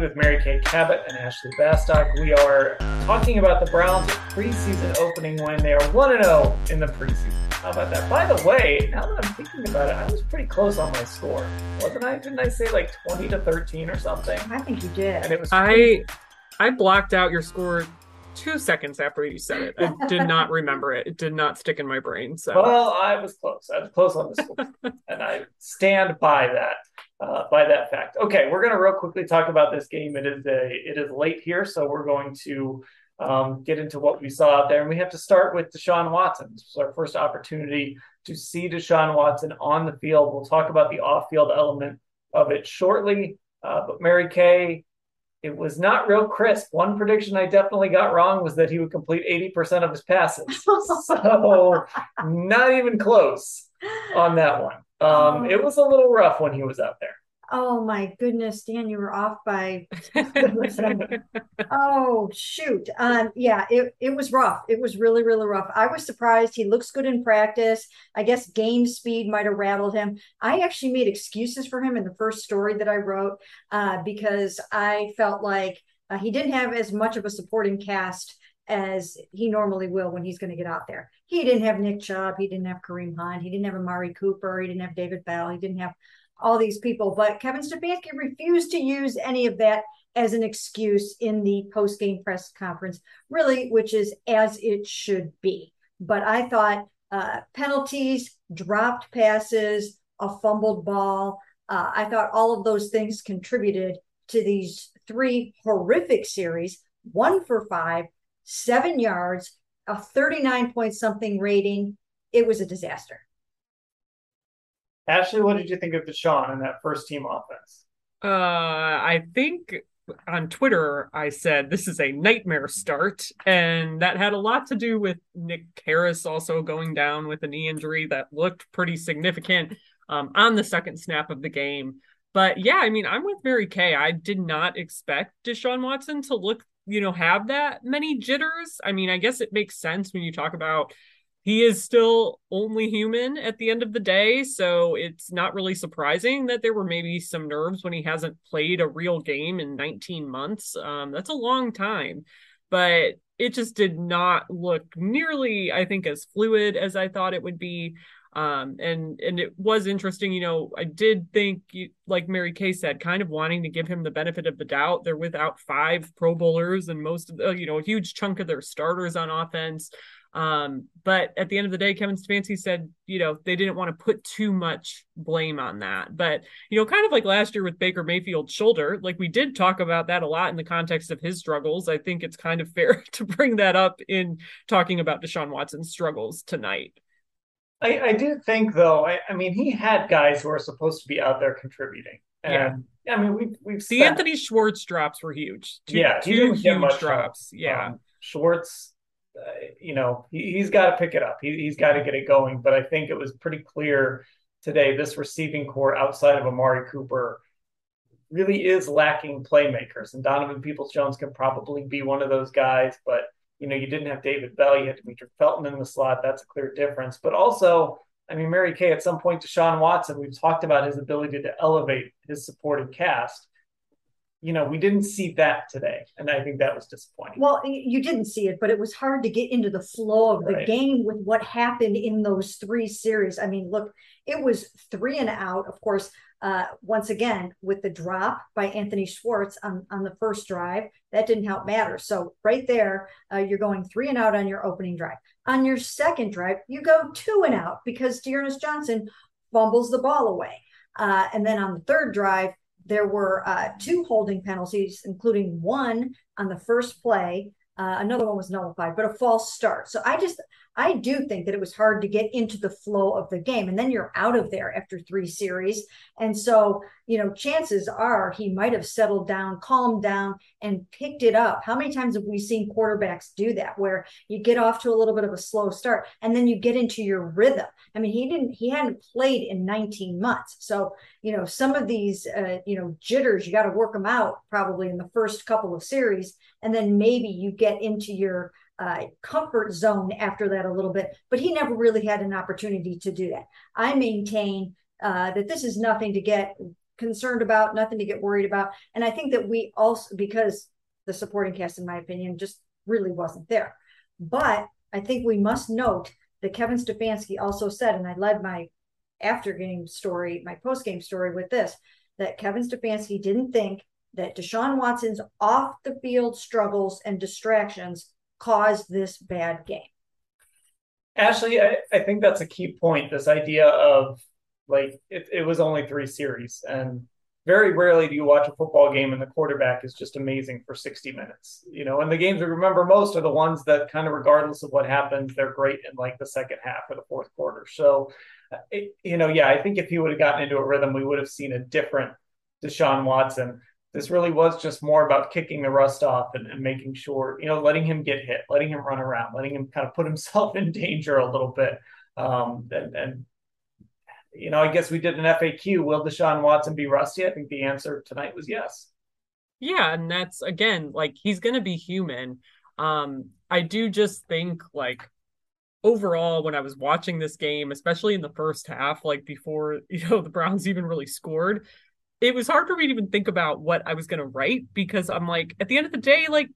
Dan with Mary Kay Cabot and Ashley Bastock. We are talking about the Browns' preseason opening when They are 1 0 in the preseason. How about that? By the way, now that I'm thinking about it, I was pretty close on my score. Wasn't I? Didn't I say like 20 to 13 or something? I think you did. And it was. I I blocked out your score two seconds after you said it. I did not remember it. It did not stick in my brain. So Well, I was close. I was close on the score, and I stand by that. Uh, by that fact. Okay, we're going to real quickly talk about this game. It is a it is late here, so we're going to um, get into what we saw out there, and we have to start with Deshaun Watson. This was our first opportunity to see Deshaun Watson on the field. We'll talk about the off field element of it shortly. Uh, but Mary Kay, it was not real crisp. One prediction I definitely got wrong was that he would complete 80% of his passes. so not even close on that one. Um, it was a little rough when he was out there. Oh my goodness, Dan, you were off by. oh shoot, um, yeah, it it was rough. It was really really rough. I was surprised. He looks good in practice. I guess game speed might have rattled him. I actually made excuses for him in the first story that I wrote uh, because I felt like uh, he didn't have as much of a supporting cast as he normally will when he's going to get out there. He didn't have Nick Chubb, he didn't have Kareem Hunt, he didn't have Amari Cooper, he didn't have David Bell, he didn't have all these people. But Kevin Stefanski refused to use any of that as an excuse in the post game press conference, really, which is as it should be. But I thought uh, penalties, dropped passes, a fumbled ball, uh, I thought all of those things contributed to these three horrific series one for five, seven yards, a 39 point something rating. It was a disaster. Ashley, what did you think of Deshaun in that first team offense? Uh, I think on Twitter I said this is a nightmare start, and that had a lot to do with Nick Harris also going down with a knee injury that looked pretty significant um, on the second snap of the game. But yeah, I mean, I'm with Mary Kay. I did not expect Deshaun Watson to look, you know, have that many jitters. I mean, I guess it makes sense when you talk about he is still only human at the end of the day. So it's not really surprising that there were maybe some nerves when he hasn't played a real game in 19 months. Um, that's a long time, but it just did not look nearly, I think, as fluid as I thought it would be. Um, and and it was interesting, you know. I did think, like Mary Kay said, kind of wanting to give him the benefit of the doubt. They're without five Pro Bowlers and most of the, you know, a huge chunk of their starters on offense. Um, but at the end of the day, Kevin Stefanski said, you know, they didn't want to put too much blame on that. But, you know, kind of like last year with Baker Mayfield's shoulder, like we did talk about that a lot in the context of his struggles. I think it's kind of fair to bring that up in talking about Deshaun Watson's struggles tonight. I, I do think, though, I, I, mean, he had guys who are supposed to be out there contributing. And yeah. I mean, we've, we've the Anthony Schwartz drops were huge. Two, yeah, two huge drops. Help. Yeah. Um, Schwartz uh, you know, he, has got to pick it up. He, has got to get it going. But I think it was pretty clear today this receiving core outside of Amari Cooper really is lacking playmakers. And Donovan Peoples Jones can probably be one of those guys. But, you know, you didn't have David Bell, you had Demetric Felton in the slot. That's a clear difference. But also, I mean, Mary Kay, at some point, Deshaun Watson, we've talked about his ability to elevate his supporting cast. you know, we didn't see that today. And I think that was disappointing. Well, you didn't see it, but it was hard to get into the flow of the right. game with what happened in those three series. I mean, look, it was three and out. Of course, uh, once again, with the drop by Anthony Schwartz on, on the first drive, that didn't help matter. So, right there, uh, you're going three and out on your opening drive. On your second drive, you go two and out because D'Ernest Johnson fumbles the ball away. Uh, and then on the third drive, there were uh, two holding penalties, including one on the first play. Uh, another one was nullified, but a false start. So I just, I do think that it was hard to get into the flow of the game. And then you're out of there after three series. And so, you know, chances are he might have settled down, calmed down, and picked it up. How many times have we seen quarterbacks do that where you get off to a little bit of a slow start and then you get into your rhythm? I mean, he didn't, he hadn't played in 19 months. So, you know, some of these, uh, you know, jitters, you got to work them out probably in the first couple of series. And then maybe you get into your, uh, comfort zone after that a little bit, but he never really had an opportunity to do that. I maintain uh, that this is nothing to get concerned about, nothing to get worried about. And I think that we also, because the supporting cast, in my opinion, just really wasn't there. But I think we must note that Kevin Stefanski also said, and I led my after game story, my post game story with this, that Kevin Stefanski didn't think that Deshaun Watson's off the field struggles and distractions caused this bad game. Ashley, I, I think that's a key point. This idea of like it, it was only three series, and very rarely do you watch a football game and the quarterback is just amazing for 60 minutes. You know, and the games we remember most are the ones that kind of, regardless of what happens, they're great in like the second half or the fourth quarter. So, it, you know, yeah, I think if he would have gotten into a rhythm, we would have seen a different Deshaun Watson this really was just more about kicking the rust off and, and, making sure, you know, letting him get hit, letting him run around, letting him kind of put himself in danger a little bit. Um, and, and, you know, I guess we did an FAQ. Will Deshaun Watson be rusty? I think the answer tonight was yes. Yeah. And that's again, like he's going to be human. Um, I do just think like overall when I was watching this game, especially in the first half, like before, you know, the Browns even really scored, it was hard for me to even think about what I was going to write because I'm like, at the end of the day, like,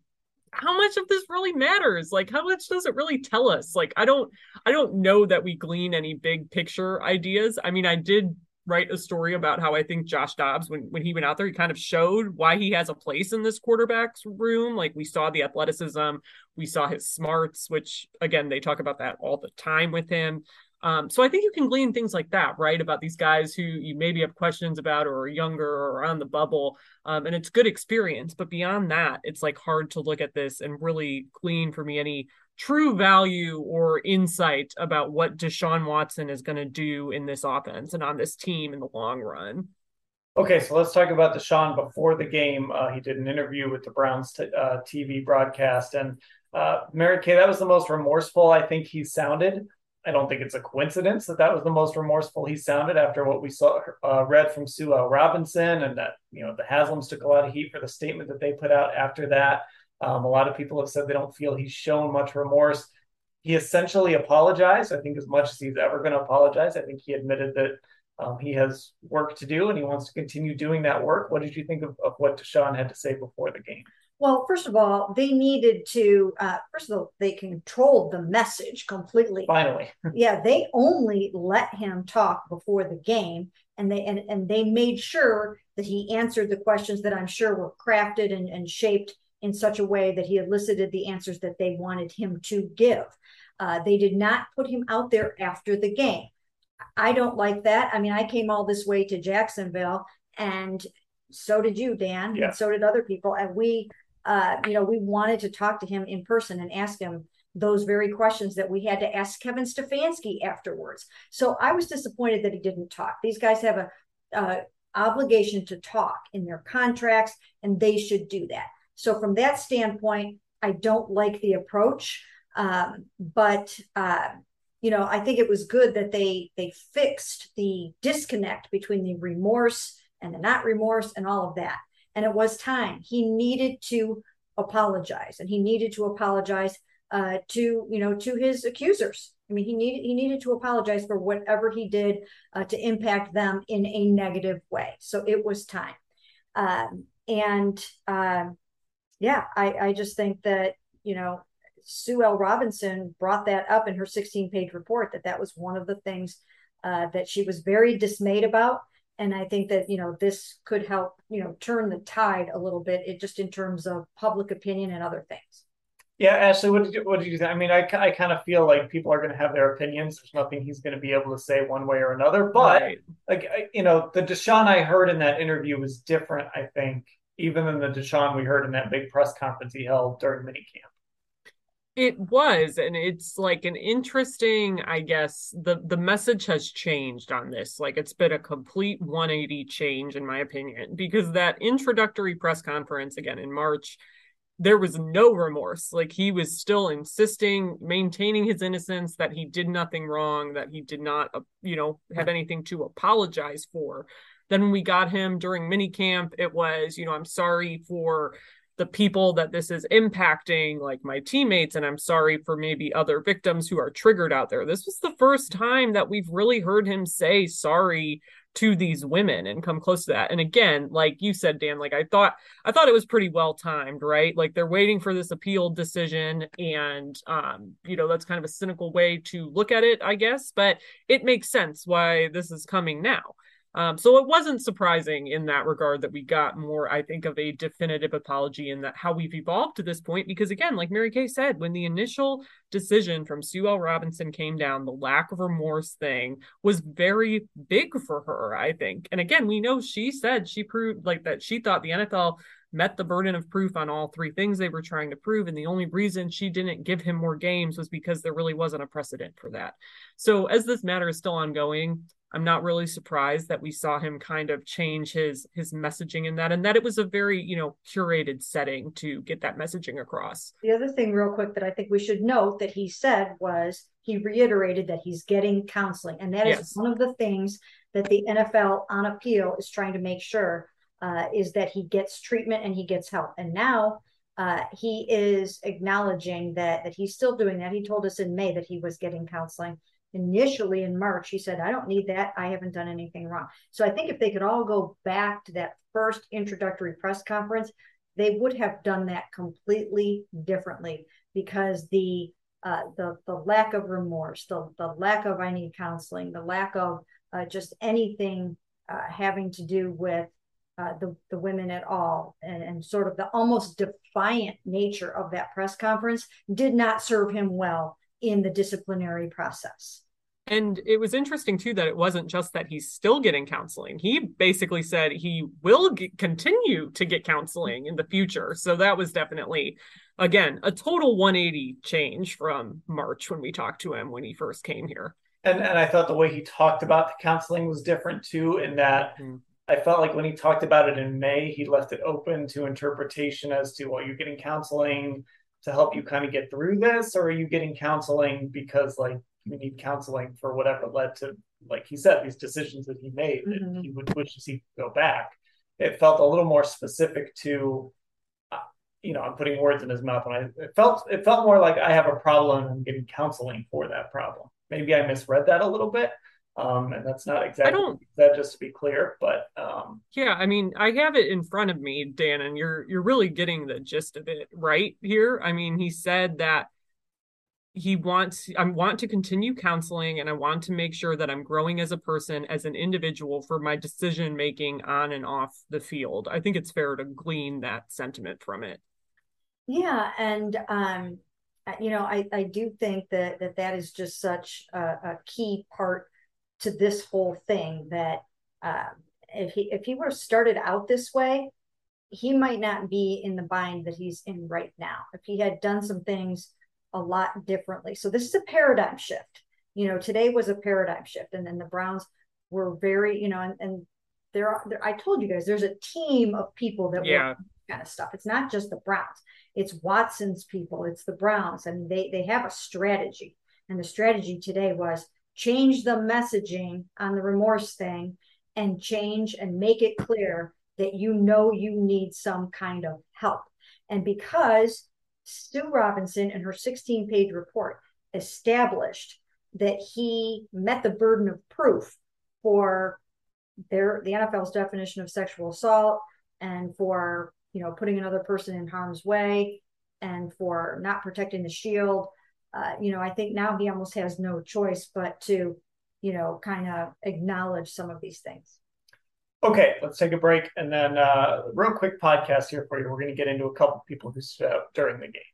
how much of this really matters? Like, how much does it really tell us? Like, I don't, I don't know that we glean any big picture ideas. I mean, I did write a story about how I think Josh Dobbs, when when he went out there, he kind of showed why he has a place in this quarterback's room. Like we saw the athleticism, we saw his smarts, which again they talk about that all the time with him. Um, so I think you can glean things like that, right? About these guys who you maybe have questions about or are younger or on the bubble. Um, and it's good experience. But beyond that, it's like hard to look at this and really glean for me any true value or insight about what Deshaun Watson is going to do in this offense and on this team in the long run. Okay, so let's talk about Deshaun before the game. Uh, he did an interview with the Browns t- uh, TV broadcast, and uh, Mary Kay, that was the most remorseful I think he sounded I don't think it's a coincidence that that was the most remorseful he sounded after what we saw uh, read from Sue L. Robinson, and that you know the Haslams took a lot of heat for the statement that they put out after that. Um, a lot of people have said they don't feel he's shown much remorse. He essentially apologized. I think as much as he's ever going to apologize. I think he admitted that um, he has work to do and he wants to continue doing that work. What did you think of, of what Deshaun had to say before the game? Well, first of all, they needed to, uh, first of all, they controlled the message completely. Finally. yeah, they only let him talk before the game and they and, and they made sure that he answered the questions that I'm sure were crafted and, and shaped in such a way that he elicited the answers that they wanted him to give. Uh, they did not put him out there after the game. I don't like that. I mean, I came all this way to Jacksonville and so did you, Dan, yeah. and so did other people. And we uh, you know, we wanted to talk to him in person and ask him those very questions that we had to ask Kevin Stefanski afterwards. So I was disappointed that he didn't talk. These guys have a obligation to talk in their contracts, and they should do that. So from that standpoint, I don't like the approach, um, but uh, you know, I think it was good that they they fixed the disconnect between the remorse and the not remorse and all of that and it was time. He needed to apologize, and he needed to apologize uh, to you know to his accusers. I mean, he needed he needed to apologize for whatever he did uh, to impact them in a negative way. So it was time. Um, and uh, yeah, I, I just think that you know Sue L. Robinson brought that up in her 16 page report that that was one of the things uh, that she was very dismayed about. And I think that, you know, this could help, you know, turn the tide a little bit, it, just in terms of public opinion and other things. Yeah, Ashley, what did you, what did you think? I mean, I, I kind of feel like people are going to have their opinions. There's nothing he's going to be able to say one way or another. But right. like, you know, the Deshaun I heard in that interview was different. I think even than the Deshaun we heard in that big press conference he held during minicamp. It was, and it's like an interesting, I guess, the the message has changed on this. Like it's been a complete 180 change, in my opinion, because that introductory press conference again in March, there was no remorse. Like he was still insisting, maintaining his innocence, that he did nothing wrong, that he did not, uh, you know, have anything to apologize for. Then when we got him during minicamp, it was, you know, I'm sorry for the people that this is impacting, like my teammates, and I'm sorry for maybe other victims who are triggered out there. This was the first time that we've really heard him say sorry to these women and come close to that. And again, like you said, Dan, like I thought, I thought it was pretty well timed, right? Like they're waiting for this appeal decision, and um, you know, that's kind of a cynical way to look at it, I guess, but it makes sense why this is coming now. Um, so it wasn't surprising in that regard that we got more, I think, of a definitive apology in that how we've evolved to this point. Because again, like Mary Kay said, when the initial decision from Sue L. Robinson came down, the lack of remorse thing was very big for her, I think. And again, we know she said she proved like that she thought the NFL met the burden of proof on all three things they were trying to prove. And the only reason she didn't give him more games was because there really wasn't a precedent for that. So, as this matter is still ongoing, I'm not really surprised that we saw him kind of change his his messaging in that and that it was a very, you know, curated setting to get that messaging across. The other thing real quick that I think we should note that he said was he reiterated that he's getting counseling and that is yes. one of the things that the NFL on appeal is trying to make sure uh, is that he gets treatment and he gets help. And now uh, he is acknowledging that that he's still doing that. He told us in May that he was getting counseling initially in March, he said, I don't need that. I haven't done anything wrong. So I think if they could all go back to that first introductory press conference, they would have done that completely differently because the uh, the the lack of remorse, the the lack of I need counseling, the lack of uh, just anything uh, having to do with uh, the the women at all, and, and sort of the almost defiant nature of that press conference did not serve him well in the disciplinary process. And it was interesting too that it wasn't just that he's still getting counseling. He basically said he will get, continue to get counseling in the future. So that was definitely, again, a total 180 change from March when we talked to him when he first came here. And and I thought the way he talked about the counseling was different too. In that mm-hmm. I felt like when he talked about it in May, he left it open to interpretation as to well, you're getting counseling to help you kind of get through this, or are you getting counseling because like you need counseling for whatever led to, like he said, these decisions that he made mm-hmm. that he would wish to see go back. It felt a little more specific to, uh, you know, I'm putting words in his mouth, and I it felt it felt more like I have a problem and I'm getting counseling for that problem. Maybe I misread that a little bit, um, and that's not exactly I don't, that just to be clear, but um, yeah, I mean, I have it in front of me, Dan, and you're you're really getting the gist of it right here. I mean, he said that he wants I want to continue counseling and I want to make sure that I'm growing as a person, as an individual for my decision making on and off the field. I think it's fair to glean that sentiment from it. Yeah, and um, you know, I I do think that that that is just such a, a key part to this whole thing that uh, if he if he were started out this way, he might not be in the bind that he's in right now. If he had done some things a lot differently. So this is a paradigm shift. You know, today was a paradigm shift, and then the Browns were very, you know, and, and there are. There, I told you guys, there's a team of people that yeah. work kind of stuff. It's not just the Browns. It's Watson's people. It's the Browns. I mean, they they have a strategy, and the strategy today was change the messaging on the remorse thing, and change and make it clear that you know you need some kind of help. And because Sue Robinson, in her 16 page report, established that he met the burden of proof for their the NFL's definition of sexual assault and for you know putting another person in harm's way and for not protecting the shield. Uh, you know, I think now he almost has no choice but to, you know, kind of acknowledge some of these things. Okay, let's take a break and then uh, real quick podcast here for you. We're going to get into a couple of people who during the game.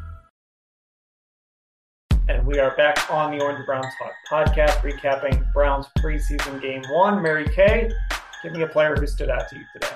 And we are back on the Orange Browns Talk podcast, recapping Browns preseason game one. Mary Kay, give me a player who stood out to you today.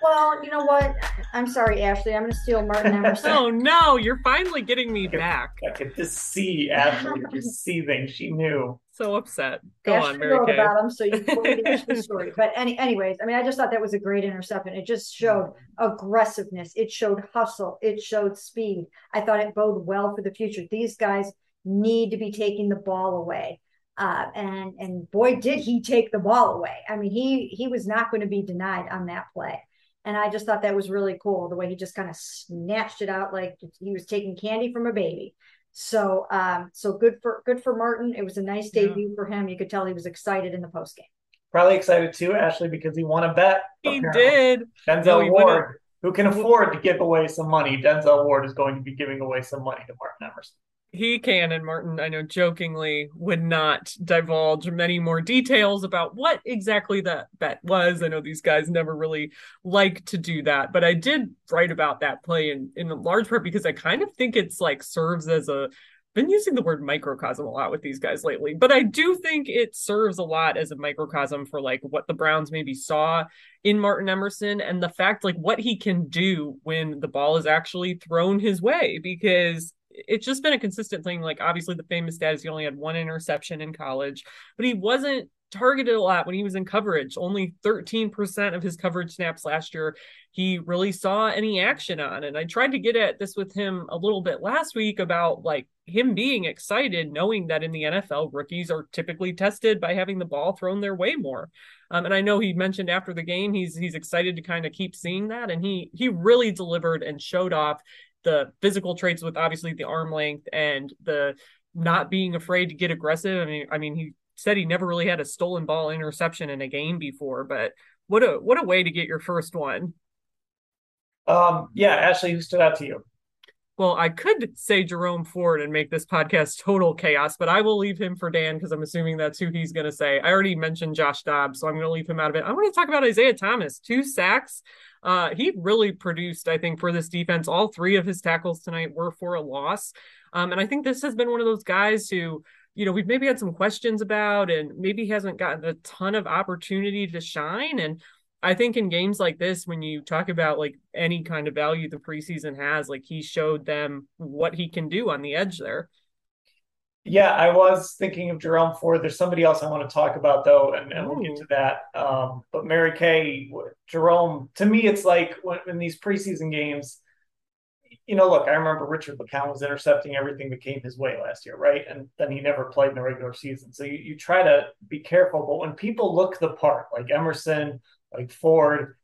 Well, you know what? I'm sorry, Ashley. I'm going to steal Martin Emerson. oh no, you're finally getting me I could, back. I could just see Ashley just seething. She knew. So upset. Go Ashley on, Mary wrote Kay. about him, so you can the story. But any, anyways, I mean, I just thought that was a great interception. It just showed aggressiveness. It showed hustle. It showed speed. I thought it bode well for the future. These guys need to be taking the ball away. Uh, and and boy, did he take the ball away. I mean, he he was not going to be denied on that play. And I just thought that was really cool the way he just kind of snatched it out like he was taking candy from a baby. So um, so good for good for Martin. It was a nice Yeah. debut for him. You could tell he was excited in the post game. Probably excited too, Ashley, because he won a bet. He apparently. did. Denzel No, he Ward, who can afford to give away some money. Denzel Ward is going to be giving away some money to Martin Emerson. He can, and Martin, I know jokingly, would not divulge many more details about what exactly that bet was. I know these guys never really like to do that, but I did write about that play in, in large part because I kind of think it's like serves as a been using the word microcosm a lot with these guys lately, but I do think it serves a lot as a microcosm for like what the Browns maybe saw in Martin Emerson and the fact like what he can do when the ball is actually thrown his way because it's just been a consistent thing. Like obviously the famous stat is he only had one interception in college, but he wasn't targeted a lot when he was in coverage. Only 13% of his coverage snaps last year he really saw any action on. And I tried to get at this with him a little bit last week about like him being excited, knowing that in the NFL, rookies are typically tested by having the ball thrown their way more. Um, and I know he mentioned after the game he's he's excited to kind of keep seeing that, and he he really delivered and showed off the physical traits with obviously the arm length and the not being afraid to get aggressive. I mean, I mean he said he never really had a stolen ball interception in a game before, but what a what a way to get your first one. Um, yeah, Ashley, who stood out to you? Well, I could say Jerome Ford and make this podcast total chaos, but I will leave him for Dan because I'm assuming that's who he's going to say. I already mentioned Josh Dobbs, so I'm going to leave him out of it. I want to talk about Isaiah Thomas, two sacks. Uh, he really produced, I think, for this defense. All three of his tackles tonight were for a loss. Um, and I think this has been one of those guys who, you know, we've maybe had some questions about and maybe hasn't gotten a ton of opportunity to shine. And I think in games like this, when you talk about like any kind of value the preseason has, like he showed them what he can do on the edge there. Yeah, I was thinking of Jerome Ford. There's somebody else I want to talk about though, and, and we'll get to that. Um, but Mary Kay, Jerome, to me, it's like when in these preseason games, you know, look, I remember Richard McCown was intercepting everything that came his way last year, right? And then he never played in the regular season. So you, you try to be careful. But when people look the part, like Emerson, like Ford,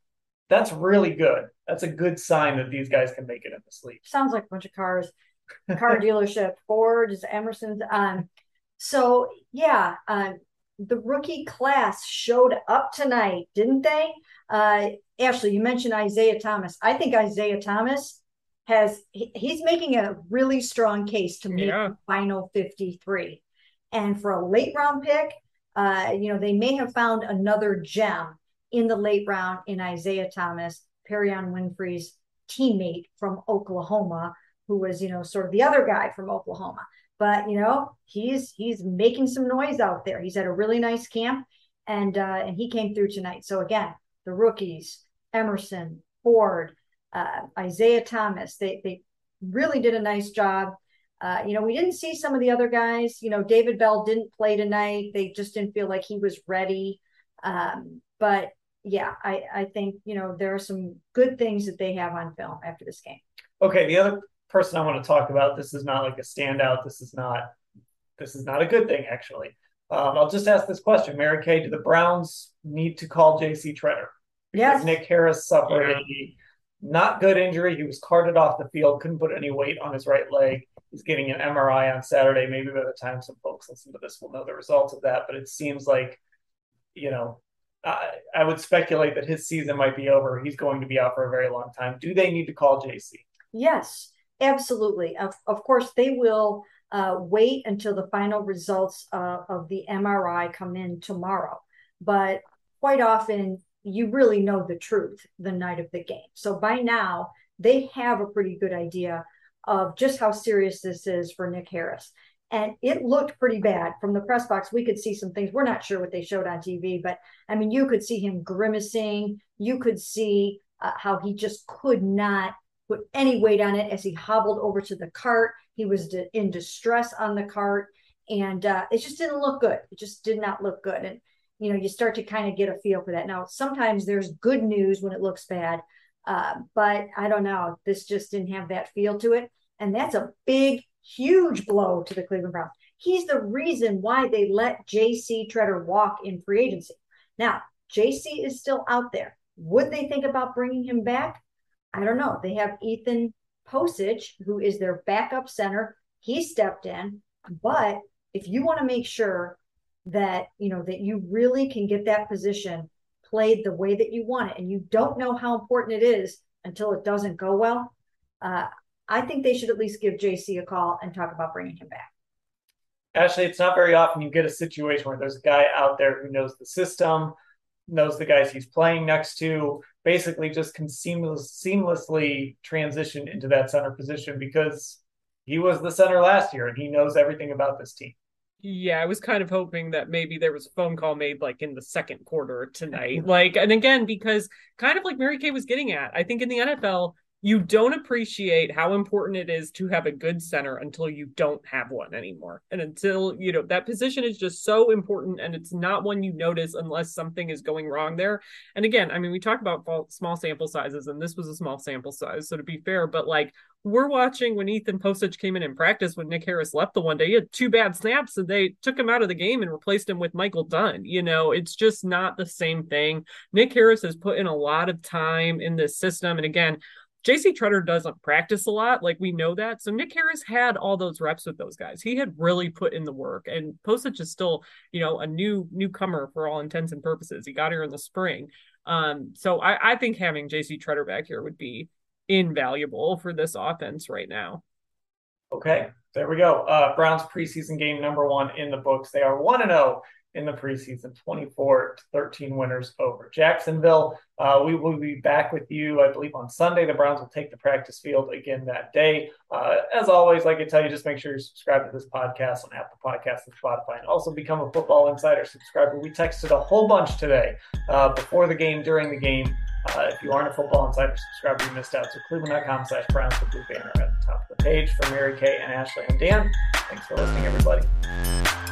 that's really good. That's a good sign that these guys can make it in this league. Sounds like a bunch of cars. Car dealership, Ford is Emerson's. Um, so yeah, um, the rookie class showed up tonight, didn't they? Uh, Ashley, you mentioned Isaiah Thomas. I think Isaiah Thomas has he, he's making a really strong case to make Yeah. the final 53. And for a late round pick, uh, you know, they may have found another gem in the late round in Isaiah Thomas, Perrion Winfrey's teammate from Oklahoma, who was, you know, sort of the other guy from Oklahoma. But you know, he's he's making some noise out there. He's had a really nice camp, and uh, and he came through tonight. So again, the rookies, Emerson, Ford, uh, Isaiah Thomas, they they really did a nice job. Uh, you know, we didn't see some of the other guys. You know, David Bell didn't play tonight. They just didn't feel like he was ready. Um, but yeah, I, I think, you know, there are some good things that they have on film after this game. Okay. The other person I want to talk about, this is not like a standout. This is not, this is not a good thing, actually. Um, I'll just ask this question, Mary Kay, do the Browns need to call J.C. Tretter? Because Yes. Nick Harris suffered Yeah. a not good injury. He was carted off the field, couldn't put any weight on his right leg. He's getting an MRI on Saturday. Maybe by the time some folks listen to this, we'll know the results of that. But it seems like, you know, I, I would speculate that his season might be over. He's going to be out for a very long time. Do they need to call JC? Yes, absolutely. Of, of course, they will uh, wait until the final results uh, of the MRI come in tomorrow. But quite often, you really know the truth the night of the game. So by now, they have a pretty good idea of just how serious this is for Nick Harris. And it looked pretty bad from the press box. We could see some things. We're not sure what they showed on TV, but I mean, you could see him grimacing. You could see uh, how he just could not put any weight on it as he hobbled over to the cart. He was in distress on the cart, and uh, it just didn't look good. It just did not look good. And you know, you start to kind of get a feel for that. Now, sometimes there's good news when it looks bad, uh, but I don't know. This just didn't have that feel to it, and that's a big, huge blow to the Cleveland Browns. He's the reason why they let J.C. Tretter walk in free agency. Now, J.C. is still out there. Would they think about bringing him back? I don't know. They have Ethan Pocic, who is their backup center. He stepped in, but if you want to make sure that you know that you really can get that position played the way that you want it, and you don't know how important it is until it doesn't go well, uh, I think they should at least give JC a call and talk about bringing him back. Ashley, it's not very often you get a situation where there's a guy out there who knows the system, knows the guys he's playing next to, basically just can seamless, seamlessly transition into that center position because he was the center last year and he knows everything about this team. Yeah, I was kind of hoping that maybe there was a phone call made like in the second quarter tonight. Like, and again, because kind of like Mary Kay was getting at, I think in the NFL, you don't appreciate how important it is to have a good center until you don't have one anymore. And until, you know, that position is just so important and it's not one you notice unless something is going wrong there. And again, I mean, we talk about small sample sizes and this was a small sample size. So to be fair, but like we're watching when Ethan Pocic came in in practice when Nick Harris left the one day. He had two bad snaps and they took him out of the game and replaced him with Michael Dunn. You know, it's just not the same thing. Nick Harris has put in a lot of time in this system. And again, JC Tretter doesn't practice a lot, like we know that. So Nick Harris had all those reps with those guys. He had really put in the work, and Pocic is still, you know, a new newcomer for all intents and purposes. He got here in the spring, um, so I, I think having JC Tretter back here would be invaluable for this offense right now. Okay, there we go. Uh, Browns preseason game number one in the books. They are one and zero in the preseason, 24 to 13 winners over Jacksonville. Uh, we will be back with you, I believe, on Sunday. The Browns will take the practice field again that day. Uh, as always, like I tell you, just make sure you subscribe to this podcast on Apple Podcasts and Spotify, and also become a Football Insider subscriber. We texted a whole bunch today uh, before the game, during the game. Uh, if you aren't a Football Insider subscriber, you missed out. So cleveland.com slash Browns, the blue banner at the top of the page. For Mary Kay and Ashley and Dan, thanks for listening, everybody.